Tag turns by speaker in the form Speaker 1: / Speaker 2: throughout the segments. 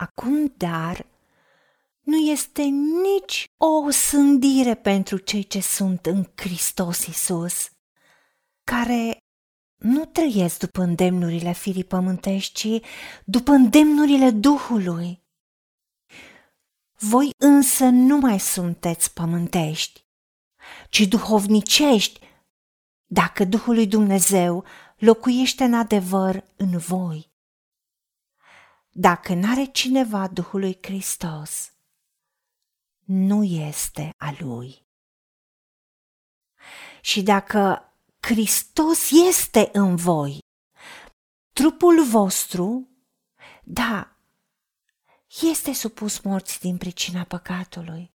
Speaker 1: Acum, dar, nu este nici o sândire pentru cei ce sunt în Hristos Isus, care nu trăiesc după îndemnurile firii pământești, ci după îndemnurile Duhului. Voi însă nu mai sunteți pământești, ci duhovnicești, dacă Duhul lui Dumnezeu locuiește în adevăr în voi. Dacă n-are cineva Duhul lui Hristos, nu este a lui. Și dacă Hristos este în voi, trupul vostru, da, este supus morți din pricina păcatului,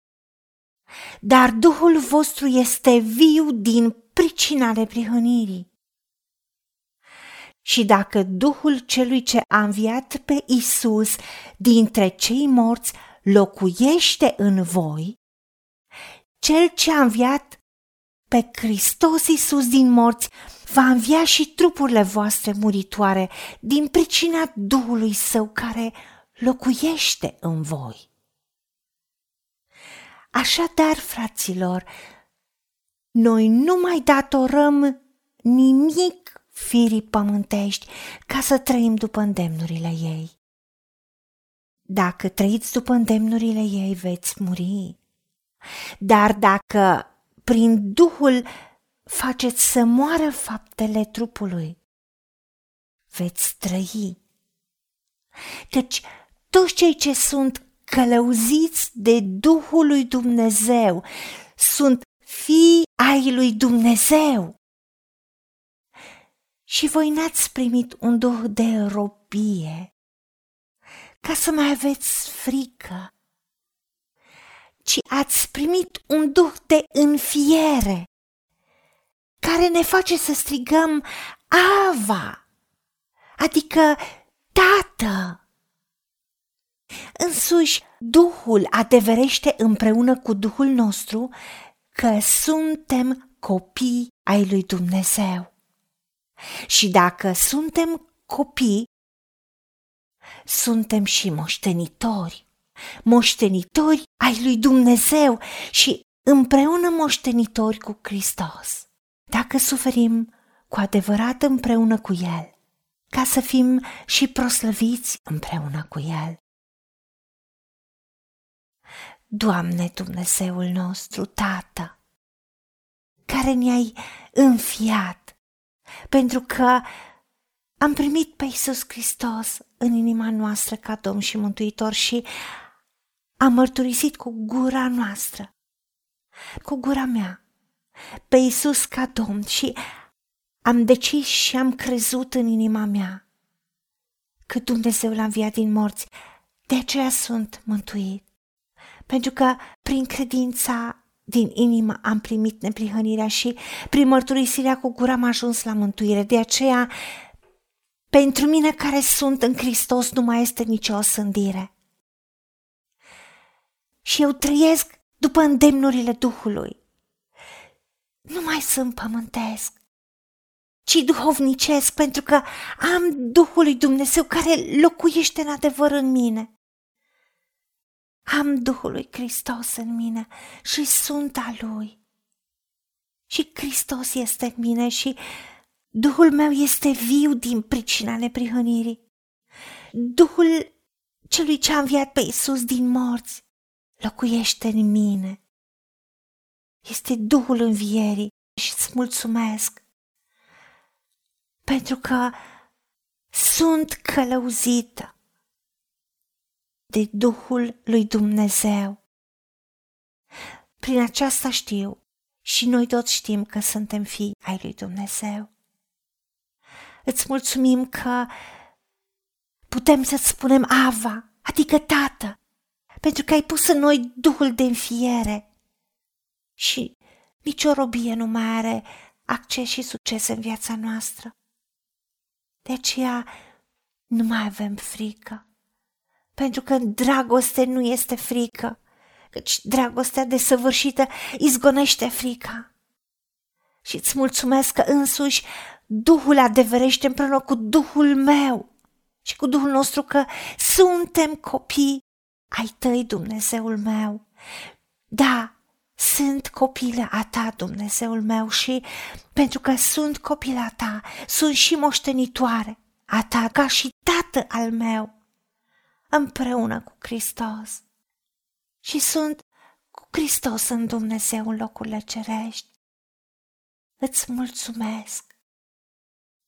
Speaker 1: dar Duhul vostru este viu din pricina neprihănirii. Și dacă Duhul celui ce a înviat pe Isus dintre cei morți locuiește în voi, cel ce a înviat pe Hristos Isus din morți va învia și trupurile voastre muritoare din pricina Duhului Său care locuiește în voi. Așadar, fraților, noi nu mai datorăm nimic firii pământești ca să trăim după îndemnurile ei. Dacă trăiți după îndemnurile ei, veți muri. Dar dacă prin Duhul faceți să moară faptele trupului, veți trăi. Căci toți cei ce sunt călăuziți de Duhul lui Dumnezeu sunt fii ai lui Dumnezeu. Și voi n-ați primit un duh de robie ca să mai aveți frică, ci ați primit un duh de înfiere care ne face să strigăm Ava, adică Tată. Însuși, Duhul adeverește împreună cu Duhul nostru că suntem copii ai lui Dumnezeu. Și dacă suntem copii, suntem și moștenitori, moștenitori ai lui Dumnezeu și împreună moștenitori cu Hristos. Dacă suferim cu adevărat împreună cu El, ca să fim și proslăviți împreună cu El. Doamne Dumnezeul nostru, Tată, care ne-ai înfiat, pentru că am primit pe Iisus Hristos în inima noastră ca Domn și Mântuitor și am mărturisit cu gura noastră, cu gura mea, pe Iisus ca Domn și am decis și am crezut în inima mea că Dumnezeu l-a înviat din morți, de aceea sunt mântuit. Pentru că prin credința din inimă am primit neprihănirea și prin mărturisirea cu gura am ajuns la mântuire. De aceea pentru mine care sunt în Hristos nu mai este nicio osândire. Și eu trăiesc după îndemnurile Duhului. Nu mai sunt pământesc, ci duhovnicesc, pentru că am Duhul lui Dumnezeu care locuiește în adevăr în mine. Am Duhul lui Hristos în mine și sunt a Lui. Și Hristos este în mine și Duhul meu este viu din pricina neprihănirii. Duhul celui ce a înviat pe Iisus din morți locuiește în mine. Este Duhul învierii și îți mulțumesc pentru că sunt călăuzită de Duhul lui Dumnezeu. Prin aceasta știu și noi toți știm că suntem fii ai lui Dumnezeu. Îți mulțumim că putem să-ți spunem Ava, adică Tată, pentru că ai pus în noi Duhul de înfiere și nicio robie nu mai are acces și succes în viața noastră. De aceea nu mai avem frică, pentru că dragoste nu este frică, căci dragostea desăvârșită izgonește frica. Și îți mulțumesc că însuși Duhul adeverește împreună cu Duhul meu și cu Duhul nostru că suntem copii ai tăi, Dumnezeul meu. Da, sunt copilă a ta, Dumnezeul meu, și pentru că sunt copila ta, sunt și moștenitoare a ta, ca și tată al meu, împreună cu Hristos. Și sunt cu Hristos în Dumnezeu în locurile cerești. Îți mulțumesc.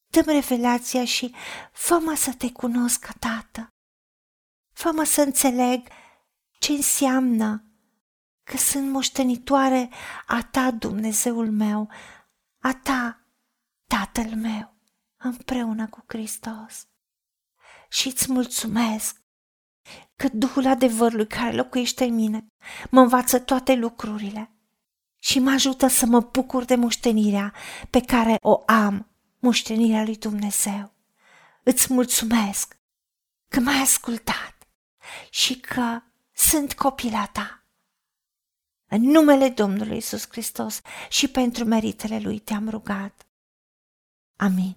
Speaker 1: Dăm revelația și fă să te cunosc ca tată. fă să înțeleg ce înseamnă că sunt moștenitoare a ta, Dumnezeul meu, a ta, Tatăl meu, împreună cu Hristos. Și îți mulțumesc că Duhul adevărului care locuiește în mine mă învață toate lucrurile și mă ajută să mă bucur de moștenirea pe care o am, moștenirea lui Dumnezeu. Îți mulțumesc că m-ai ascultat și că sunt copila ta. În numele Domnului Isus Hristos și pentru meritele Lui te-am rugat. Amin.